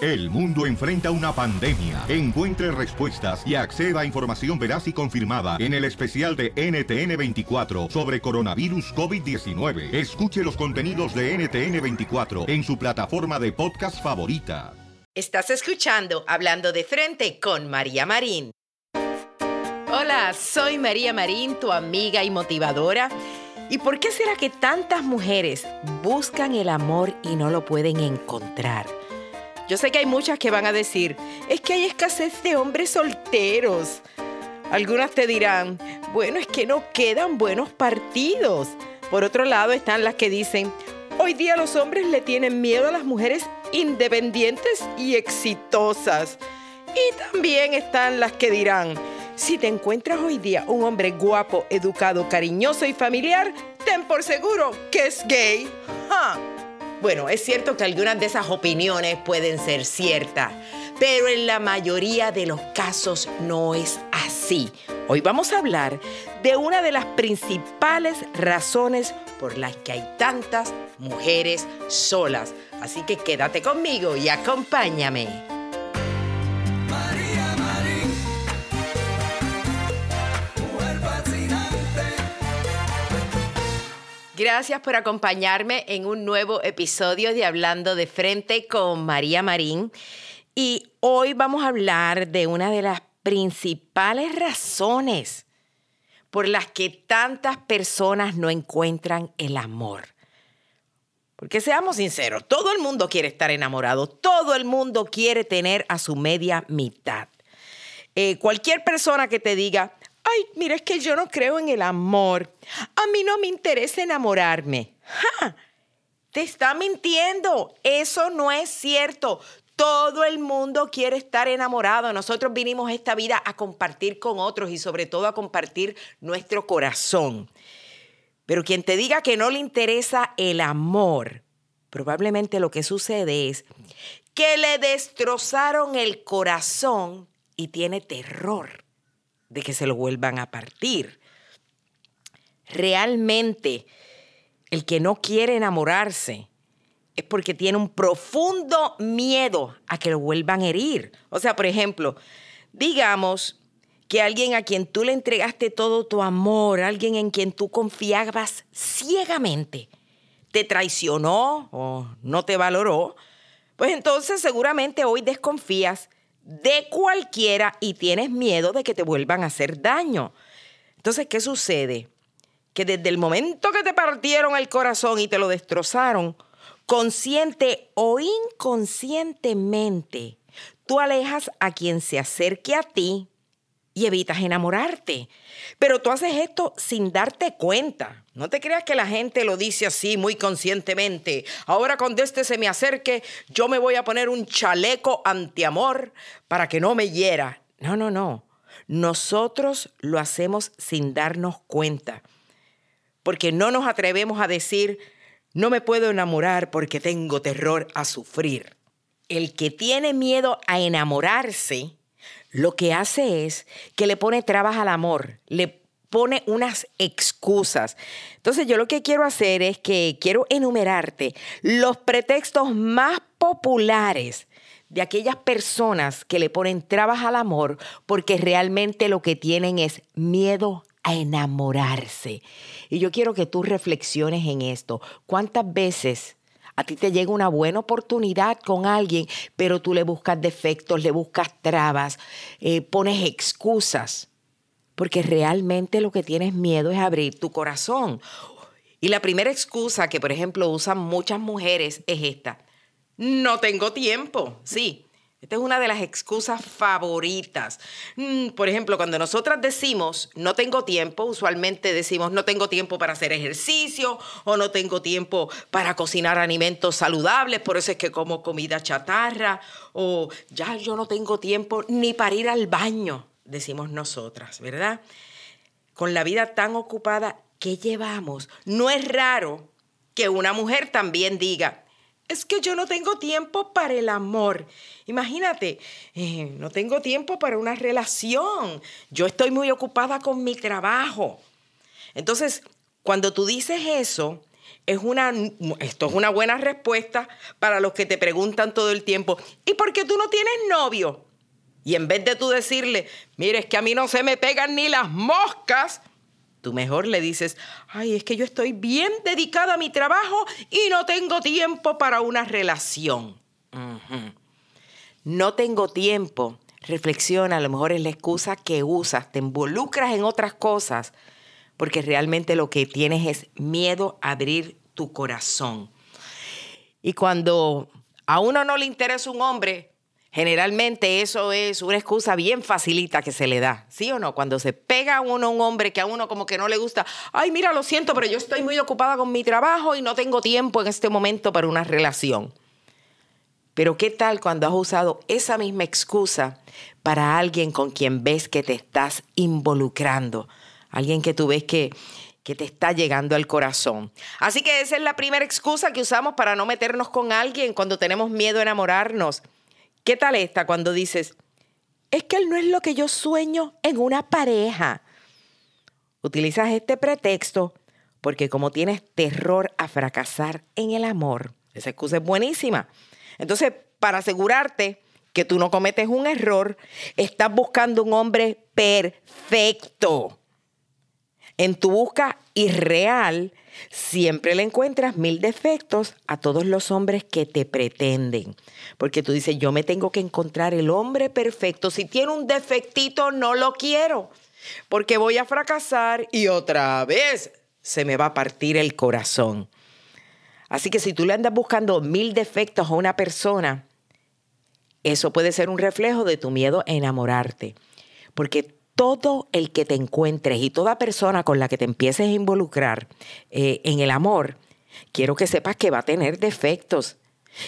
El mundo enfrenta una pandemia. Encuentre respuestas y acceda a información veraz y confirmada en el especial de NTN24 sobre coronavirus COVID-19. Escuche los contenidos de NTN24 en su plataforma de podcast favorita. Estás escuchando Hablando de Frente con María Marín. Hola, soy María Marín, tu amiga y motivadora. ¿Y por qué será que tantas mujeres buscan el amor y no lo pueden encontrar? Yo sé que hay muchas que van a decir, es que hay escasez de hombres solteros. Algunas te dirán, bueno, es que no quedan buenos partidos. Por otro lado están las que dicen, hoy día los hombres le tienen miedo a las mujeres independientes y exitosas. Y también están las que dirán, si te encuentras hoy día un hombre guapo, educado, cariñoso y familiar, ten por seguro que es gay. Bueno, es cierto que algunas de esas opiniones pueden ser ciertas, pero en la mayoría de los casos no es así. Hoy vamos a hablar de una de las principales razones por las que hay tantas mujeres solas. Así que quédate conmigo y acompáñame. Gracias por acompañarme en un nuevo episodio de Hablando de Frente con María Marín. Y hoy vamos a hablar de una de las principales razones por las que tantas personas no encuentran el amor. Porque seamos sinceros, todo el mundo quiere estar enamorado, todo el mundo quiere tener a su media mitad. Eh, cualquier persona que te diga, ay, mira, es que yo no creo en el amor. A mí no me interesa enamorarme. ¡Ja! Te está mintiendo. Eso no es cierto. Todo el mundo quiere estar enamorado. Nosotros vinimos esta vida a compartir con otros y sobre todo a compartir nuestro corazón. Pero quien te diga que no le interesa el amor, probablemente lo que sucede es que le destrozaron el corazón y tiene terror de que se lo vuelvan a partir. Realmente, el que no quiere enamorarse es porque tiene un profundo miedo a que lo vuelvan a herir. O sea, por ejemplo, digamos que alguien a quien tú le entregaste todo tu amor, alguien en quien tú confiabas ciegamente, te traicionó o no te valoró, pues entonces seguramente hoy desconfías de cualquiera y tienes miedo de que te vuelvan a hacer daño. Entonces, ¿qué sucede? Que desde el momento que te partieron el corazón y te lo destrozaron, consciente o inconscientemente, tú alejas a quien se acerque a ti y evitas enamorarte. Pero tú haces esto sin darte cuenta. No te creas que la gente lo dice así muy conscientemente. Ahora cuando este se me acerque, yo me voy a poner un chaleco antiamor para que no me hiera. No, no, no. Nosotros lo hacemos sin darnos cuenta. Porque no nos atrevemos a decir, no me puedo enamorar porque tengo terror a sufrir. El que tiene miedo a enamorarse lo que hace es que le pone trabas al amor, le pone unas excusas. Entonces yo lo que quiero hacer es que quiero enumerarte los pretextos más populares de aquellas personas que le ponen trabas al amor porque realmente lo que tienen es miedo a enamorarse. Y yo quiero que tú reflexiones en esto. ¿Cuántas veces A ti te llega una buena oportunidad con alguien, pero tú le buscas defectos, le buscas trabas, eh, pones excusas, porque realmente lo que tienes miedo es abrir tu corazón. Y la primera excusa que, por ejemplo, usan muchas mujeres es esta. No tengo tiempo. Sí, esta es una de las excusas favoritas. Mm, por ejemplo, cuando nosotras decimos no tengo tiempo, usualmente decimos no tengo tiempo para hacer ejercicio o no tengo tiempo para cocinar alimentos saludables, por eso es que como comida chatarra o ya yo no tengo tiempo ni para ir al baño, decimos nosotras, ¿verdad? Con la vida tan ocupada que llevamos, no es raro que una mujer también diga, es que yo no tengo tiempo para el amor. Imagínate, eh, no tengo tiempo para una relación. Yo estoy muy ocupada con mi trabajo. Entonces, cuando tú dices eso, es una, esto es una buena respuesta para los que te preguntan todo el tiempo, ¿y por qué tú no tienes novio? Y en vez de tú decirle, mire, es que a mí no se me pegan ni las moscas, Tú mejor le dices, ay, es que yo estoy bien dedicada a mi trabajo y no tengo tiempo para una relación. No tengo tiempo. Reflexiona, a lo mejor es la excusa que usas, te involucras en otras cosas, porque realmente lo que tienes es miedo a abrir tu corazón. Y cuando a uno no le interesa un hombre, Generalmente eso es una excusa bien facilita que se le da, ¿sí o no? Cuando se pega a uno un hombre que a uno como que no le gusta, ay, mira, lo siento, pero yo estoy muy ocupada con mi trabajo y no tengo tiempo en este momento para una relación. Pero ¿qué tal cuando has usado esa misma excusa para alguien con quien ves que te estás involucrando? Alguien que tú ves que, que te está llegando al corazón. Así que esa es la primera excusa que usamos para no meternos con alguien cuando tenemos miedo a enamorarnos. ¿Qué tal esta cuando dices, es que él no es lo que yo sueño en una pareja? Utilizas este pretexto porque como tienes terror a fracasar en el amor, esa excusa es buenísima. Entonces, para asegurarte que tú no cometes un error, estás buscando un hombre perfecto. En tu busca irreal, siempre le encuentras mil defectos a todos los hombres que te pretenden. Porque tú dices, yo me tengo que encontrar el hombre perfecto. Si tiene un defectito, no lo quiero. Porque voy a fracasar y otra vez se me va a partir el corazón. Así que si tú le andas buscando mil defectos a una persona, eso puede ser un reflejo de tu miedo a enamorarte. Porque todo el que te encuentres y toda persona con la que te empieces a involucrar eh, en el amor, quiero que sepas que va a tener defectos.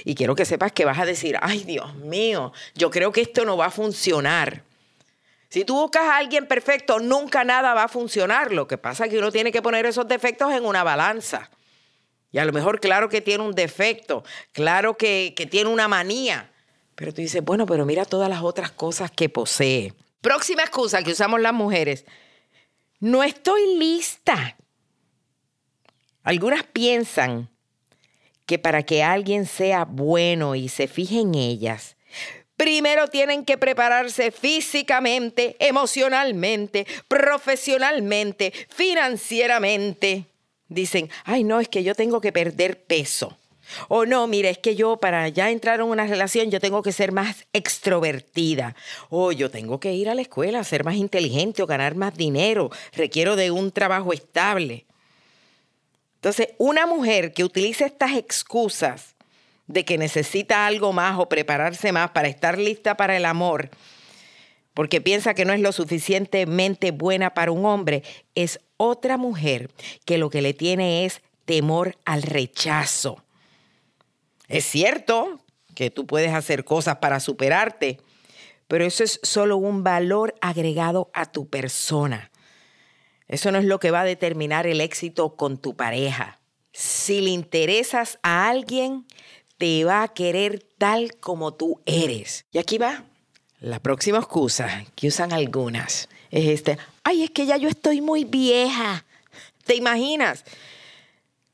Y quiero que sepas que vas a decir, ay Dios mío, yo creo que esto no va a funcionar. Si tú buscas a alguien perfecto, nunca nada va a funcionar. Lo que pasa es que uno tiene que poner esos defectos en una balanza. Y a lo mejor, claro que tiene un defecto, claro que, que tiene una manía. Pero tú dices, bueno, pero mira todas las otras cosas que posee. Próxima excusa que usamos las mujeres. No estoy lista. Algunas piensan que para que alguien sea bueno y se fije en ellas, primero tienen que prepararse físicamente, emocionalmente, profesionalmente, financieramente. Dicen, ay no, es que yo tengo que perder peso. O no, mira, es que yo para ya entrar en una relación yo tengo que ser más extrovertida. O yo tengo que ir a la escuela, ser más inteligente o ganar más dinero. Requiero de un trabajo estable. Entonces, una mujer que utilice estas excusas de que necesita algo más o prepararse más para estar lista para el amor, porque piensa que no es lo suficientemente buena para un hombre, es otra mujer que lo que le tiene es temor al rechazo. Es cierto que tú puedes hacer cosas para superarte, pero eso es solo un valor agregado a tu persona. Eso no es lo que va a determinar el éxito con tu pareja. Si le interesas a alguien, te va a querer tal como tú eres. Y aquí va la próxima excusa que usan algunas. Es este, ay, es que ya yo estoy muy vieja. ¿Te imaginas?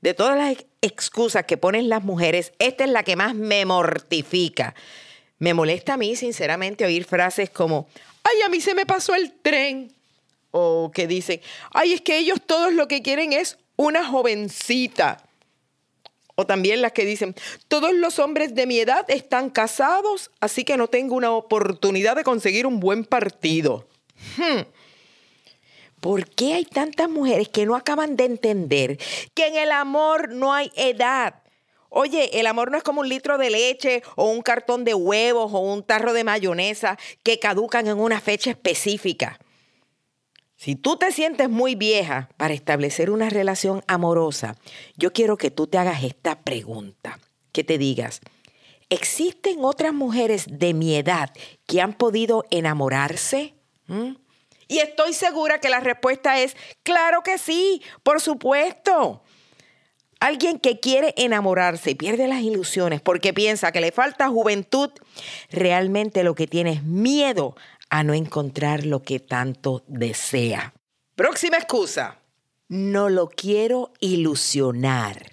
De todas las excusas que ponen las mujeres, esta es la que más me mortifica. Me molesta a mí, sinceramente, oír frases como, ay, a mí se me pasó el tren. O que dicen, ay, es que ellos todos lo que quieren es una jovencita. O también las que dicen, todos los hombres de mi edad están casados, así que no tengo una oportunidad de conseguir un buen partido. Hmm. ¿Por qué hay tantas mujeres que no acaban de entender que en el amor no hay edad? Oye, el amor no es como un litro de leche o un cartón de huevos o un tarro de mayonesa que caducan en una fecha específica. Si tú te sientes muy vieja para establecer una relación amorosa, yo quiero que tú te hagas esta pregunta, que te digas, ¿existen otras mujeres de mi edad que han podido enamorarse? ¿Mm? Y estoy segura que la respuesta es, claro que sí, por supuesto. Alguien que quiere enamorarse y pierde las ilusiones porque piensa que le falta juventud, realmente lo que tiene es miedo a no encontrar lo que tanto desea. Próxima excusa. No lo quiero ilusionar.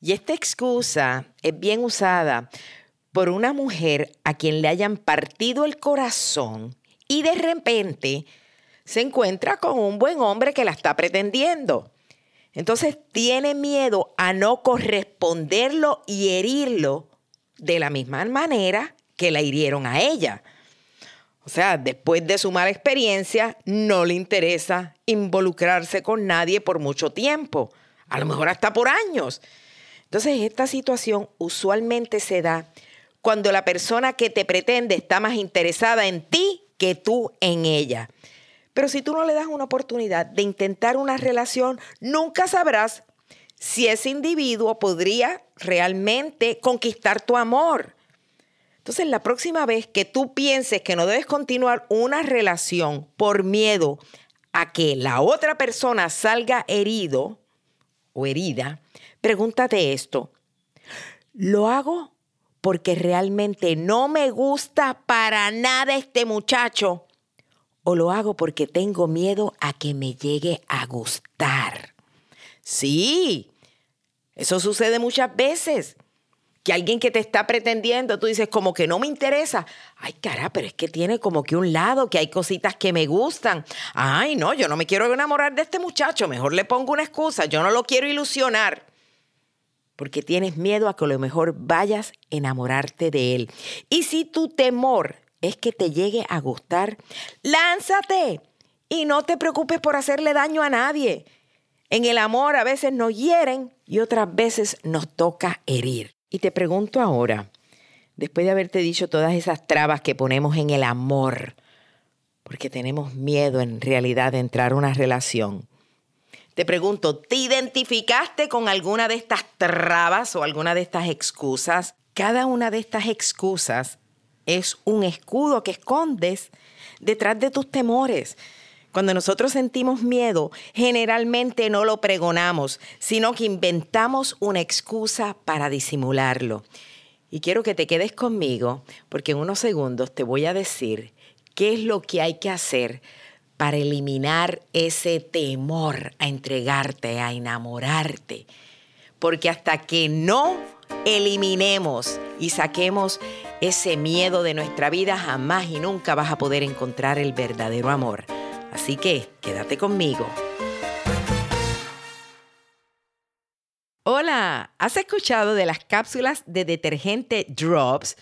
Y esta excusa es bien usada por una mujer a quien le hayan partido el corazón y de repente se encuentra con un buen hombre que la está pretendiendo. Entonces tiene miedo a no corresponderlo y herirlo de la misma manera que la hirieron a ella. O sea, después de su mala experiencia, no le interesa involucrarse con nadie por mucho tiempo, a lo mejor hasta por años. Entonces, esta situación usualmente se da cuando la persona que te pretende está más interesada en ti que tú en ella. Pero si tú no le das una oportunidad de intentar una relación, nunca sabrás si ese individuo podría realmente conquistar tu amor. Entonces, la próxima vez que tú pienses que no debes continuar una relación por miedo a que la otra persona salga herido o herida, pregúntate esto. ¿Lo hago porque realmente no me gusta para nada este muchacho? ¿O lo hago porque tengo miedo a que me llegue a gustar? Sí, eso sucede muchas veces que alguien que te está pretendiendo, tú dices como que no me interesa. Ay, cara, pero es que tiene como que un lado, que hay cositas que me gustan. Ay, no, yo no me quiero enamorar de este muchacho, mejor le pongo una excusa, yo no lo quiero ilusionar. Porque tienes miedo a que a lo mejor vayas a enamorarte de él. Y si tu temor es que te llegue a gustar, lánzate y no te preocupes por hacerle daño a nadie. En el amor a veces nos hieren y otras veces nos toca herir. Y te pregunto ahora, después de haberte dicho todas esas trabas que ponemos en el amor, porque tenemos miedo en realidad de entrar a una relación, te pregunto, ¿te identificaste con alguna de estas trabas o alguna de estas excusas? Cada una de estas excusas es un escudo que escondes detrás de tus temores. Cuando nosotros sentimos miedo, generalmente no lo pregonamos, sino que inventamos una excusa para disimularlo. Y quiero que te quedes conmigo, porque en unos segundos te voy a decir qué es lo que hay que hacer para eliminar ese temor a entregarte, a enamorarte. Porque hasta que no eliminemos y saquemos ese miedo de nuestra vida, jamás y nunca vas a poder encontrar el verdadero amor. Así que quédate conmigo. Hola, ¿has escuchado de las cápsulas de detergente Drops?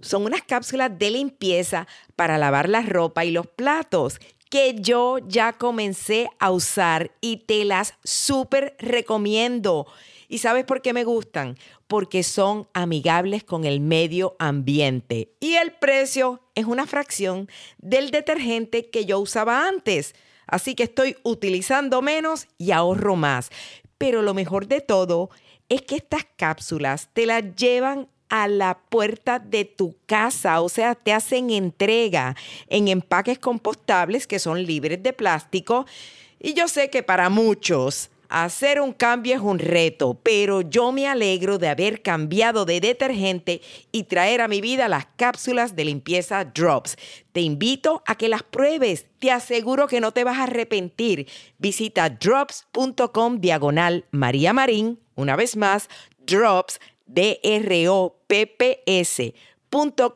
Son unas cápsulas de limpieza para lavar la ropa y los platos que yo ya comencé a usar y te las súper recomiendo. ¿Y sabes por qué me gustan? Porque son amigables con el medio ambiente. Y el precio es una fracción del detergente que yo usaba antes. Así que estoy utilizando menos y ahorro más. Pero lo mejor de todo es que estas cápsulas te las llevan a la puerta de tu casa, o sea, te hacen entrega en empaques compostables que son libres de plástico. Y yo sé que para muchos Hacer un cambio es un reto, pero yo me alegro de haber cambiado de detergente y traer a mi vida las cápsulas de limpieza Drops. Te invito a que las pruebes. Te aseguro que no te vas a arrepentir. Visita drops.com diagonal María Marín. Una vez más, Drops, D-R-O-P-P-S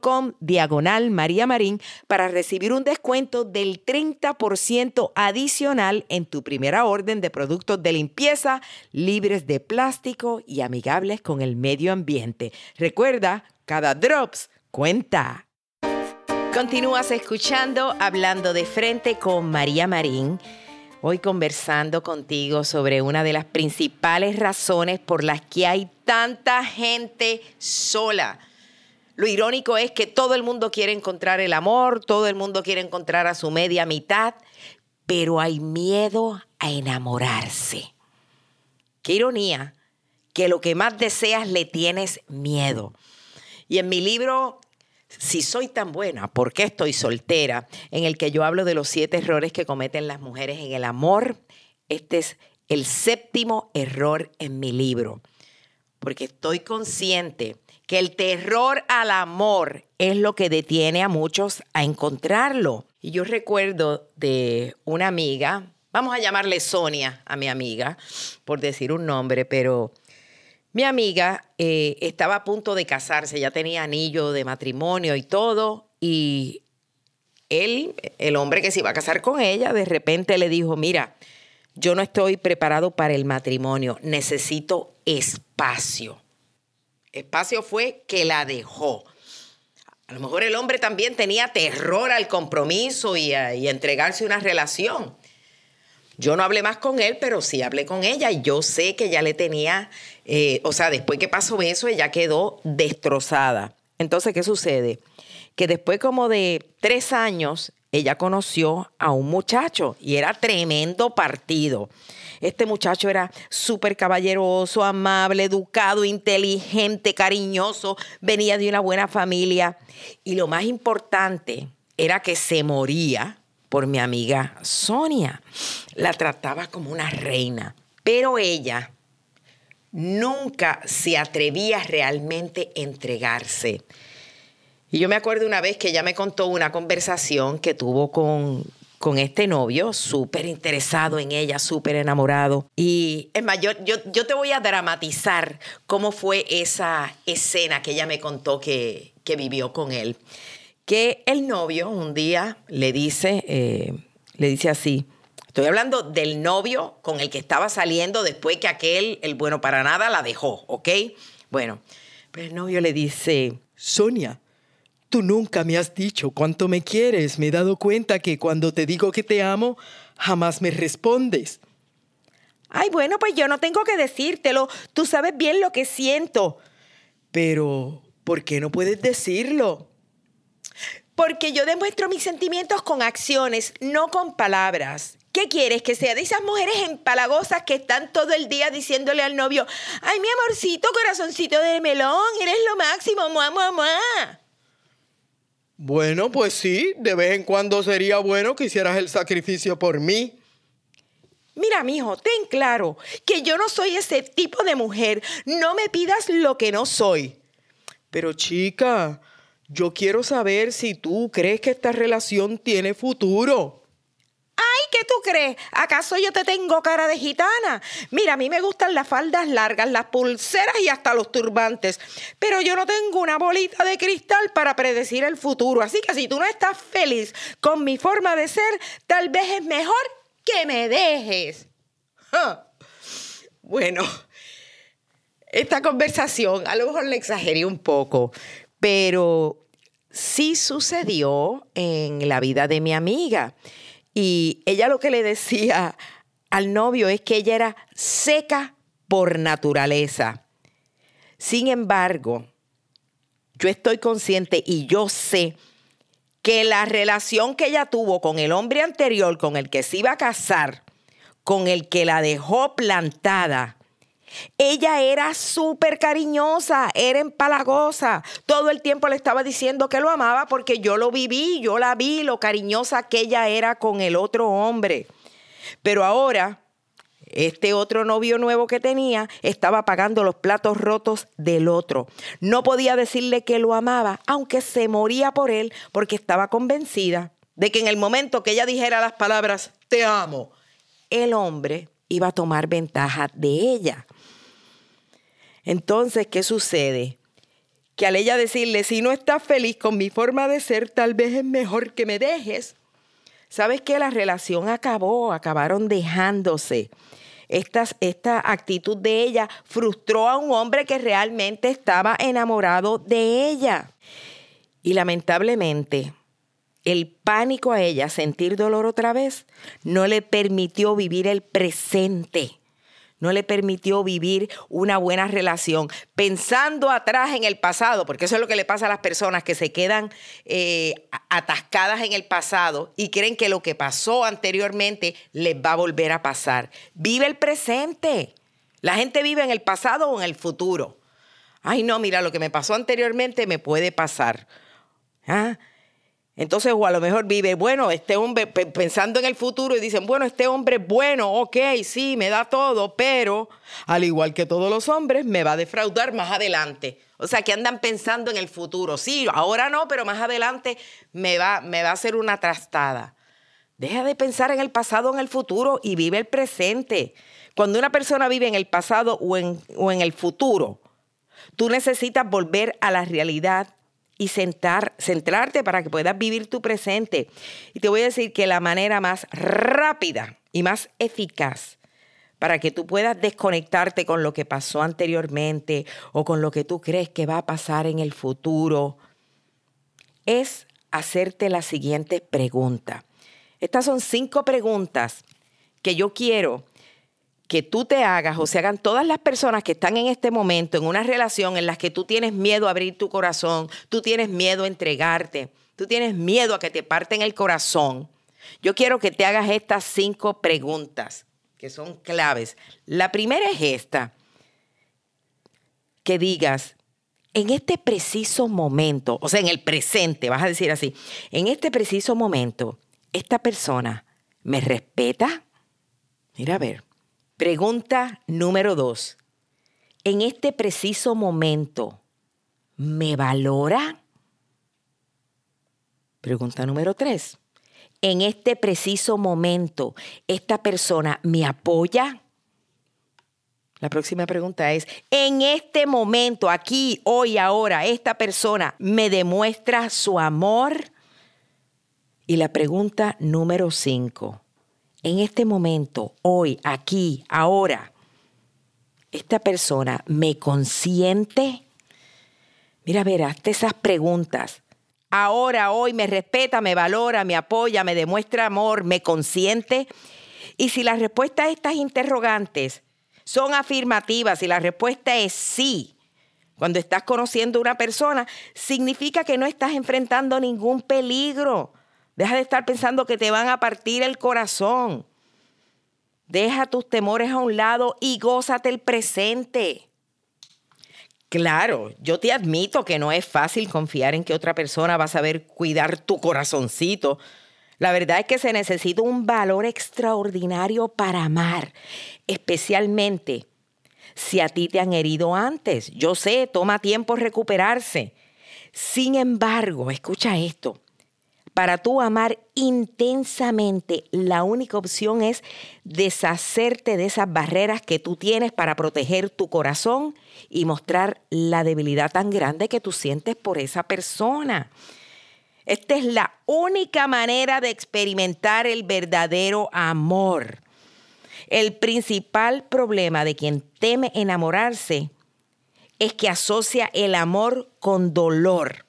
com diagonal María Marín para recibir un descuento del 30% adicional en tu primera orden de productos de limpieza libres de plástico y amigables con el medio ambiente. Recuerda, cada drops cuenta. Continúas escuchando Hablando de frente con María Marín. Hoy conversando contigo sobre una de las principales razones por las que hay tanta gente sola lo irónico es que todo el mundo quiere encontrar el amor, todo el mundo quiere encontrar a su media mitad, pero hay miedo a enamorarse. Qué ironía que lo que más deseas le tienes miedo. Y en mi libro, Si soy tan buena, ¿por qué estoy soltera? En el que yo hablo de los siete errores que cometen las mujeres en el amor, este es el séptimo error en mi libro. Porque estoy consciente que el terror al amor es lo que detiene a muchos a encontrarlo. Y yo recuerdo de una amiga, vamos a llamarle Sonia a mi amiga, por decir un nombre, pero mi amiga eh, estaba a punto de casarse, ya tenía anillo de matrimonio y todo, y él, el hombre que se iba a casar con ella, de repente le dijo, mira, yo no estoy preparado para el matrimonio, necesito espacio. Espacio fue que la dejó. A lo mejor el hombre también tenía terror al compromiso y a, entregarse una relación. Yo no hablé más con él, pero sí hablé con ella y yo sé que ya le tenía, eh, o sea, después que pasó eso, ella quedó destrozada. Entonces, ¿qué sucede? Que después como de tres años, ella conoció a un muchacho y era tremendo partido. Este muchacho era súper caballeroso, amable, educado, inteligente, cariñoso, venía de una buena familia. Y lo más importante era que se moría por mi amiga Sonia. La trataba como una reina. Pero ella nunca se atrevía realmente a entregarse. Y yo me acuerdo una vez que ella me contó una conversación que tuvo con, con este novio, súper interesado en ella, súper enamorado. Y es más, yo, yo, te voy a dramatizar cómo fue esa escena que ella me contó que, que vivió con él. Que el novio un día le dice, eh, le dice así, estoy hablando del novio con el que estaba saliendo después que aquel, el bueno para nada, la dejó, ¿ok? Bueno, pero el novio le dice, Sonia, Tú nunca me has dicho cuánto me quieres. Me he dado cuenta que cuando te digo que te amo, jamás me respondes. Ay, bueno, pues yo no tengo que decírtelo. Tú sabes bien lo que siento. Pero, ¿por qué no puedes decirlo? Porque yo demuestro mis sentimientos con acciones, no con palabras. ¿Qué quieres? Que sea de esas mujeres empalagosas que están todo el día diciéndole al novio, ay, mi amorcito, corazoncito de melón, eres lo máximo, mua, mua. Bueno, pues sí, de vez en cuando sería bueno que hicieras el sacrificio por mí. Mira, mijo, ten claro que yo no soy ese tipo de mujer. No me pidas lo que no soy. Pero chica, yo quiero saber si tú crees que esta relación tiene futuro. ¿qué tú crees? ¿Acaso yo te tengo cara de gitana? Mira, a mí me gustan las faldas largas, las pulseras y hasta los turbantes, pero yo no tengo una bolita de cristal para predecir el futuro. Así que si tú no estás feliz con mi forma de ser, tal vez es mejor que me dejes. Bueno, esta conversación a lo mejor le exageré un poco, pero sí sucedió en la vida de mi amiga. Y ella lo que le decía al novio es que ella era seca por naturaleza. Sin embargo, yo estoy consciente y yo sé que la relación que ella tuvo con el hombre anterior, con el que se iba a casar, con el que la dejó plantada, ella era súper cariñosa, era empalagosa. Todo el tiempo le estaba diciendo que lo amaba porque yo lo viví, yo la vi, lo cariñosa que ella era con el otro hombre. Pero ahora, este otro novio nuevo que tenía estaba pagando los platos rotos del otro. No podía decirle que lo amaba, aunque se moría por él porque estaba convencida de que en el momento que ella dijera las palabras, te amo, el hombre iba a tomar ventaja de ella. Entonces, ¿qué sucede? que al ella decirle, si no estás feliz con mi forma de ser, tal vez es mejor que me dejes. ¿Sabes qué? La relación acabó, acabaron dejándose. Esta, esta actitud de ella frustró a un hombre que realmente estaba enamorado de ella. Y lamentablemente, el pánico a ella, sentir dolor otra vez, no le permitió vivir el presente no le permitió vivir una buena relación, pensando atrás en el pasado, porque eso es lo que le pasa a las personas que se quedan eh, atascadas en el pasado y creen que lo que pasó anteriormente les va a volver a pasar. Vive el presente. La gente vive en el pasado o en el futuro. Ay, no, mira, lo que me pasó anteriormente me puede pasar. ¿Ah? Entonces, o a lo mejor vive, bueno, este hombre, pensando en el futuro y dicen, bueno, este hombre es bueno, ok, sí, me da todo, pero al igual que todos los hombres, me va a defraudar más adelante. O sea, que andan pensando en el futuro. Sí, ahora no, pero más adelante me va, me va a hacer una trastada. Deja de pensar en el pasado o en el futuro y vive el presente. Cuando una persona vive en el pasado o en, o en el futuro, tú necesitas volver a la realidad y sentar, centrarte para que puedas vivir tu presente. Y te voy a decir que la manera más rápida y más eficaz para que tú puedas desconectarte con lo que pasó anteriormente o con lo que tú crees que va a pasar en el futuro, es hacerte la siguiente pregunta. Estas son cinco preguntas que yo quiero que tú te hagas o se hagan todas las personas que están en este momento en una relación en la que tú tienes miedo a abrir tu corazón, tú tienes miedo a entregarte, tú tienes miedo a que te parten el corazón. Yo quiero que te hagas estas cinco preguntas que son claves. La primera es esta, que digas, en este preciso momento, o sea, en el presente, vas a decir así, en este preciso momento, esta persona me respeta. Mira a ver, Pregunta número dos. En este preciso momento, ¿me valora? Pregunta número tres. En este preciso momento, ¿esta persona me apoya? La próxima pregunta es, en este momento, aquí, hoy, ahora, esta persona me demuestra su amor. Y la pregunta número cinco, en este momento, hoy, aquí, ahora, esta persona me consiente? Mira, ver, hazte esas preguntas. Ahora, hoy, me respeta, me valora, me apoya, me demuestra amor, me consiente. Y si la respuesta a estas interrogantes son afirmativas, y la respuesta es sí, cuando estás conociendo a una persona, significa que no estás enfrentando ningún peligro. Deja de estar pensando que te van a partir el corazón. Deja tus temores a un lado y gózate el presente. Claro, yo te admito que no es fácil confiar en que otra persona va a saber cuidar tu corazoncito. La verdad es que se necesita un valor extraordinario para amar, especialmente si a ti te han herido antes. Yo sé, toma tiempo recuperarse. Sin embargo, escucha esto, para tú amar intensamente, la única opción es deshacerte de esas barreras que tú tienes para proteger tu corazón y mostrar la debilidad tan grande que tú sientes por esa persona. Esta es la única manera de experimentar el verdadero amor. El principal problema de quien teme enamorarse es que asocia el amor con dolor.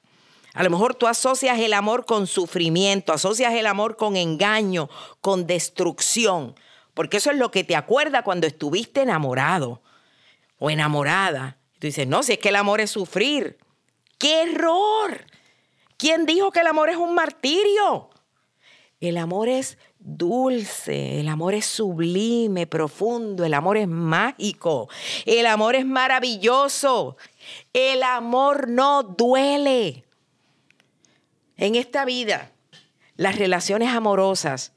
A lo mejor tú asocias el amor con sufrimiento, asocias el amor con engaño, con destrucción, porque eso es lo que te acuerda cuando estuviste enamorado o enamorada. tú dices, no, si es que el amor es sufrir. ¡Qué error! ¿Quién dijo que el amor es un martirio? El amor es dulce, el amor es sublime, profundo, el amor es mágico, el amor es maravilloso, el amor no duele. En esta vida, las relaciones amorosas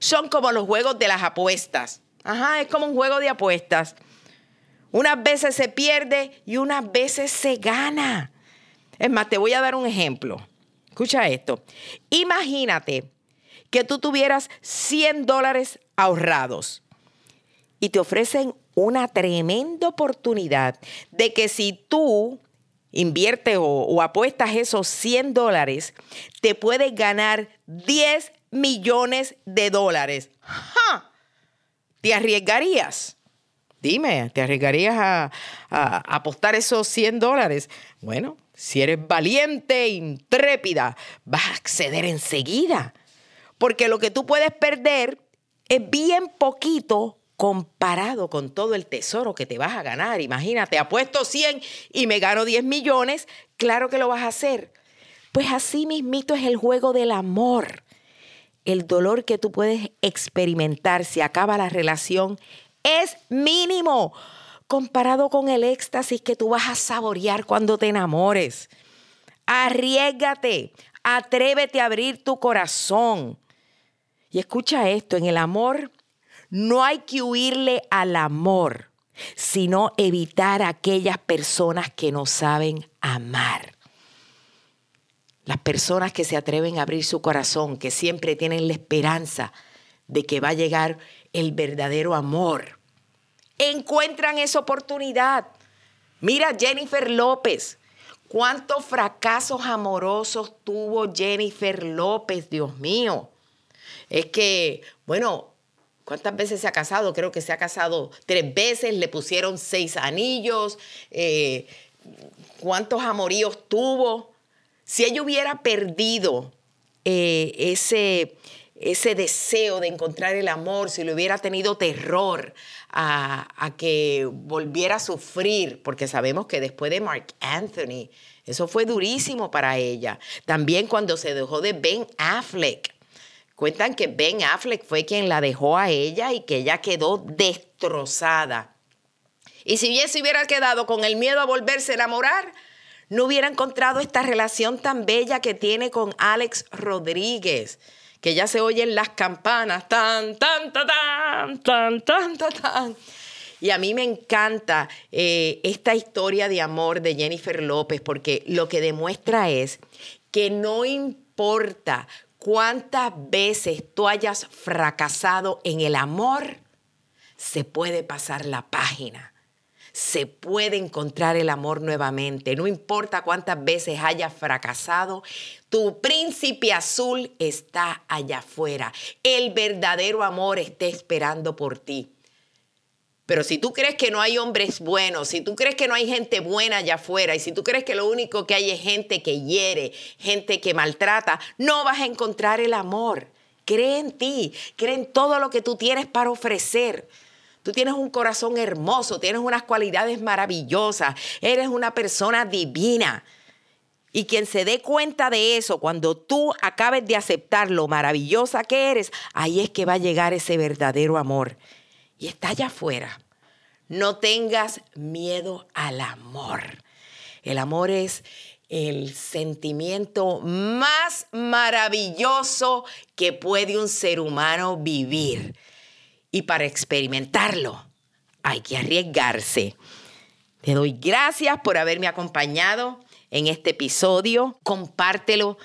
son como los juegos de las apuestas. Ajá, es como un juego de apuestas. Unas veces se pierde y unas veces se gana. Es más, te voy a dar un ejemplo. Escucha esto. Imagínate que tú tuvieras 100 dólares ahorrados y te ofrecen una tremenda oportunidad de que si tú inviertes o, apuestas esos 100 dólares, te puedes ganar 10 millones de dólares. ¡Ja! ¿Te arriesgarías? Dime, ¿te arriesgarías a, apostar esos 100 dólares? Bueno, si eres valiente, intrépida, vas a acceder enseguida. Porque lo que tú puedes perder es bien poquito comparado con todo el tesoro que te vas a ganar. Imagínate, apuesto 100 y me gano 10 millones, claro que lo vas a hacer. Pues así mismito es el juego del amor. El dolor que tú puedes experimentar si acaba la relación es mínimo comparado con el éxtasis que tú vas a saborear cuando te enamores. Arriesgate, atrévete a abrir tu corazón. Y escucha esto, en el amor no hay que huirle al amor, sino evitar a aquellas personas que no saben amar. Las personas que se atreven a abrir su corazón, que siempre tienen la esperanza de que va a llegar el verdadero amor, encuentran esa oportunidad. Mira Jennifer López. ¿Cuántos fracasos amorosos tuvo Jennifer López, Dios mío? Es que, bueno, ¿Cuántas veces se ha casado? Creo que se ha casado tres veces, le pusieron seis anillos. Eh, ¿Cuántos amoríos tuvo? Si ella hubiera perdido eh, ese, ese deseo de encontrar el amor, si le hubiera tenido terror a, a, que volviera a sufrir, porque sabemos que después de Mark Anthony, eso fue durísimo para ella. También cuando se dejó de Ben Affleck, Cuentan que Ben Affleck fue quien la dejó a ella y que ella quedó destrozada. Y si bien se hubiera quedado con el miedo a volverse a enamorar, no hubiera encontrado esta relación tan bella que tiene con Alex Rodríguez, que ya se oyen las campanas, tan, tan, tan, tan, tan, tan, tan. tan. Y a mí me encanta eh, esta historia de amor de Jennifer López porque lo que demuestra es que no importa cuántas veces tú hayas fracasado en el amor, se puede pasar la página. Se puede encontrar el amor nuevamente. No importa cuántas veces hayas fracasado, tu príncipe azul está allá afuera. El verdadero amor está esperando por ti. Pero si tú crees que no hay hombres buenos, si tú crees que no hay gente buena allá afuera y si tú crees que lo único que hay es gente que hiere, gente que maltrata, no vas a encontrar el amor. Cree en ti, cree en todo lo que tú tienes para ofrecer. Tú tienes un corazón hermoso, tienes unas cualidades maravillosas, eres una persona divina. Y quien se dé cuenta de eso, cuando tú acabes de aceptar lo maravillosa que eres, ahí es que va a llegar ese verdadero amor y está allá afuera. No tengas miedo al amor. El amor es el sentimiento más maravilloso que puede un ser humano vivir. Y para experimentarlo hay que arriesgarse. Te doy gracias por haberme acompañado en este episodio. Compártelo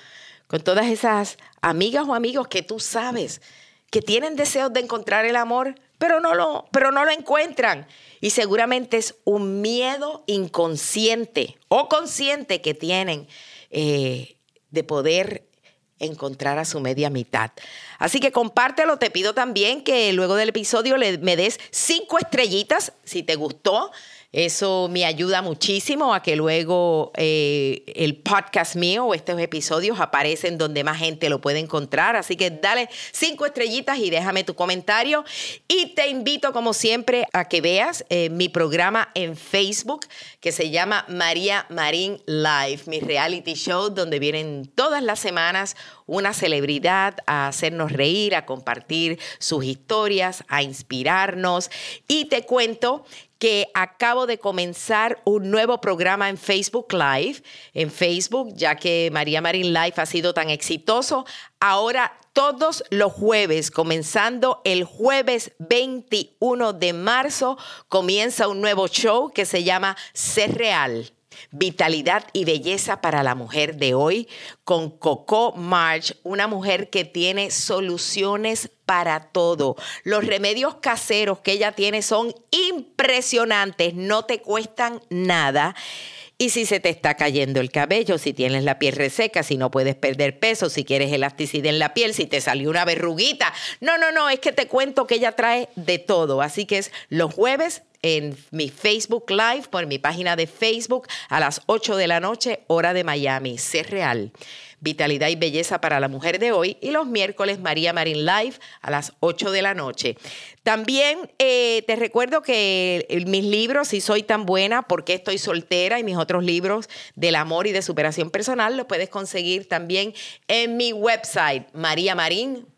con todas esas amigas o amigos que tú sabes que tienen deseos de encontrar el amor, pero no lo, pero no lo encuentran. Y seguramente es un miedo inconsciente o consciente que tienen eh, de poder encontrar a su media mitad. Así que compártelo. Te pido también que luego del episodio le, me des cinco estrellitas si te gustó. Eso me ayuda muchísimo a que luego eh, el podcast mío o estos episodios aparecen donde más gente lo puede encontrar. Así que dale cinco estrellitas y déjame tu comentario. Y te invito, como siempre, a que veas eh, mi programa en Facebook que se llama María Marín Live, mi reality show donde vienen todas las semanas una celebridad a hacernos reír, a compartir sus historias, a inspirarnos. Y te cuento que acabo de comenzar un nuevo programa en Facebook Live, en Facebook, ya que María Marín Live ha sido tan exitoso. Ahora todos los jueves, comenzando el jueves 21 de marzo, comienza un nuevo show que se llama Ser Real. Vitalidad y belleza para la mujer de hoy con Coco March, una mujer que tiene soluciones para todo. Los remedios caseros que ella tiene son impresionantes, no te cuestan nada Y si se te está cayendo el cabello, si tienes la piel reseca, si no puedes perder peso, si quieres elasticidad en la piel, si te salió una verruguita. No, no, no, es que te cuento que ella trae de todo. Así que es los jueves en mi Facebook Live, por mi página de Facebook, a las 8 de la noche, hora de Miami. Sé real. Vitalidad y Belleza para la Mujer de hoy y los miércoles María Marín Live a las 8 de la noche. También eh, te recuerdo que mis libros, Si Soy Tan Buena, porque estoy soltera y mis otros libros del amor y de superación personal, los puedes conseguir también en mi website, mariamarín.com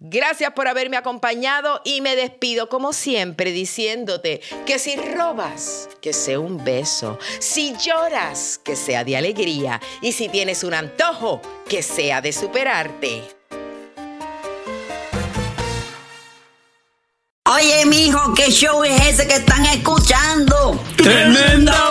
Gracias por haberme acompañado y me despido como siempre diciéndote que si robas, que sea un beso, si lloras, que sea de alegría y si tienes un antojo, que sea de superarte. Oye, mijo, ¿qué show es ese que están escuchando? ¡Tremenda,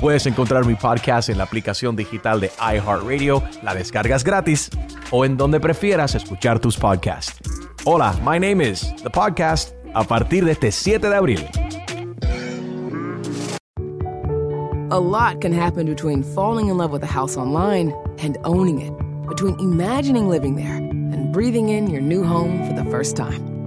Puedes encontrar mi podcast en la aplicación digital de iHeartRadio, la descargas gratis o en donde prefieras escuchar tus podcasts. Hola, my name is The Podcast a partir de este 7 de abril. A lot can happen between falling in love with a house online and owning it, between imagining living there and breathing in your new home for the first time.